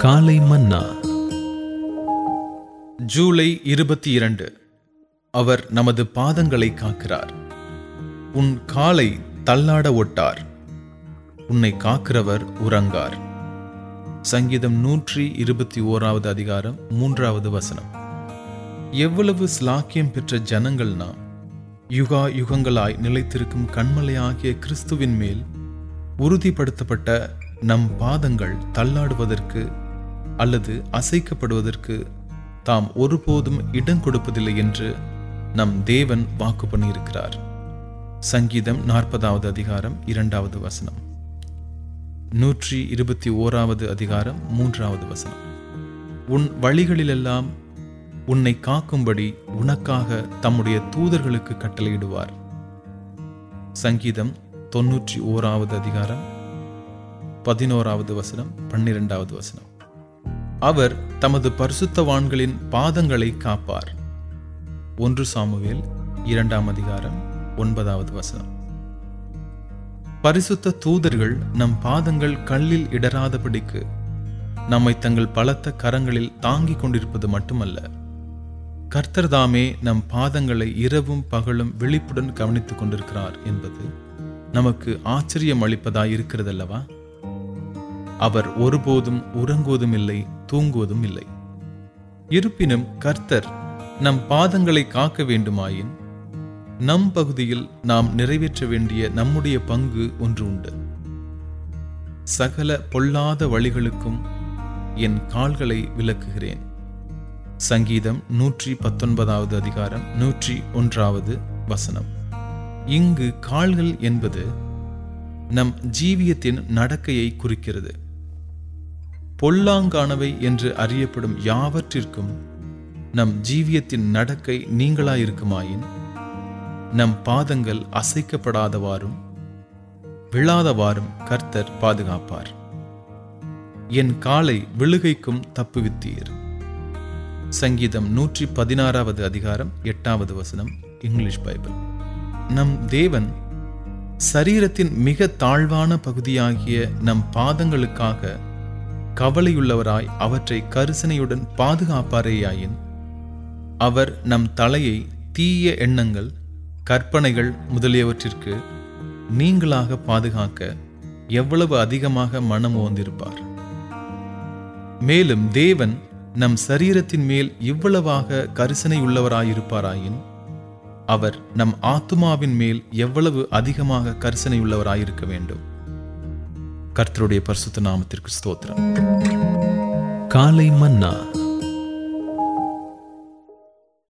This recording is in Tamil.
காலை மன்னா. ஜூலை இருபத்தி இரண்டு. அவர் நமது பாதங்களை காக்கிறார். உன் காலை தள்ளாட ஒட்டார். உன்னை காக்கிறவர் உறங்கார். சங்கீதம் நூற்றி இருபத்தி ஓராவது அதிகாரம் மூன்றாவது வசனம். எவ்வளவு ஸ்லாக்கியம் பெற்ற ஜனங்கள்னா யுகா யுகங்களாய் நிலைத்திருக்கும் கண்மலையாகிய கிறிஸ்துவின் மேல் உறுதிப்படுத்தப்பட்ட நம் பாதங்கள் தள்ளாடுவதற்கு அல்லது அசைக்கப்படுவதற்கு தாம் ஒருபோதும் இடம் கொடுப்பதில்லை என்று நம் தேவன் வாக்கு பண்ணியிருக்கிறார். சங்கீதம் நாற்பதாவது அதிகாரம் இரண்டாவது வசனம். நூற்றி இருபத்தி ஓராவது அதிகாரம் மூன்றாவது வசனம். உன் வழிகளிலெல்லாம் உன்னை காக்கும்படி உனக்காக தம்முடைய தூதர்களுக்கு கட்டளையிடுவார். சங்கீதம் தொன்னூற்றி ஓராவது அதிகாரம் பதினோராவது வசனம் பன்னிரெண்டாவது வசனம். அவர் தமது பரிசுத்தவான்களின் பாதங்களை காப்பார். ஒன்று சாமுவேல் இரண்டாம் அதிகாரம் ஒன்பதாவது வசனம். பரிசுத்த தூதர்கள் நம் பாதங்கள் கல்லில் இடராதபடிக்கு நம்மை தங்கள் பலத்த கரங்களில் தாங்கிக் கொண்டிருப்பது மட்டுமல்ல கர்த்தர்தாமே நம் பாதங்களை இரவும் பகலும் விழிப்புடன் கவனித்துக் கொண்டிருக்கிறார் என்பது நமக்கு ஆச்சரியம் அளிப்பதாய் இருக்கிறதல்லவா அவர் ஒருபோதும் உறங்குவதும் இல்லை தூங்குவதும் இல்லை இருப்பினும் கர்த்தர் நம் பாதங்களை காக்க வேண்டுமாயின் நம் பகுதியில் நாம் நிறைவேற்ற வேண்டிய நம்முடைய பங்கு ஒன்று உண்டு. சகல பொல்லாத வழிகளுக்கும் என் கால்களை விளக்குகிறேன். சங்கீதம் நூற்றி பத்தொன்பதாவது அதிகாரம் நூற்றி ஒன்றாவது வசனம். இங்கு கால்கள் என்பது நம் ஜீவியத்தின் நடக்கையை குறிக்கிறது. பொல்லாங்கானவை என்று அறியப்படும் யாவற்றிற்கும் நம் ஜீவியத்தின் நடக்கை நீங்களாயிருக்குமாயின்? நம் பாதங்கள் அசைக்கப்படாதவாறும் விழாதவாறும் கர்த்தர் பாதுகாப்பார். என் காலை விழுகைக்கும் தப்புவித்தீர். சங்கீதம் நூற்றி பதினாறாவது அதிகாரம் எட்டாவது வசனம் இங்கிலீஷ் பைபிள். நம் தேவன் சரீரத்தின் மிக தாழ்வான பகுதியாகிய நம் பாதங்களுக்காக கவலையுள்ளவராய் அவற்றை கரிசனையுடன் பாதுகாப்பாரேயாயின். அவர் நம் தலையை தீய எண்ணங்கள் கற்பனைகள் முதலியவற்றிற்கு நீங்களாக பாதுகாக்க எவ்வளவு அதிகமாக மனம் ஓந்திருப்பார். மேலும் தேவன் நம் சரீரத்தின் மேல் இவ்வளவாக கரிசனை உள்ளவராயிருப்பாராயின் அவர் நம் ஆத்துமாவின் மேல் எவ்வளவு அதிகமாக கரிசனை உள்ளவராயிருக்க வேண்டும். கர்த்தருடைய பரிசுத்த நாமத்திற்கு ஸ்தோத்திரம். காலை மன்னா.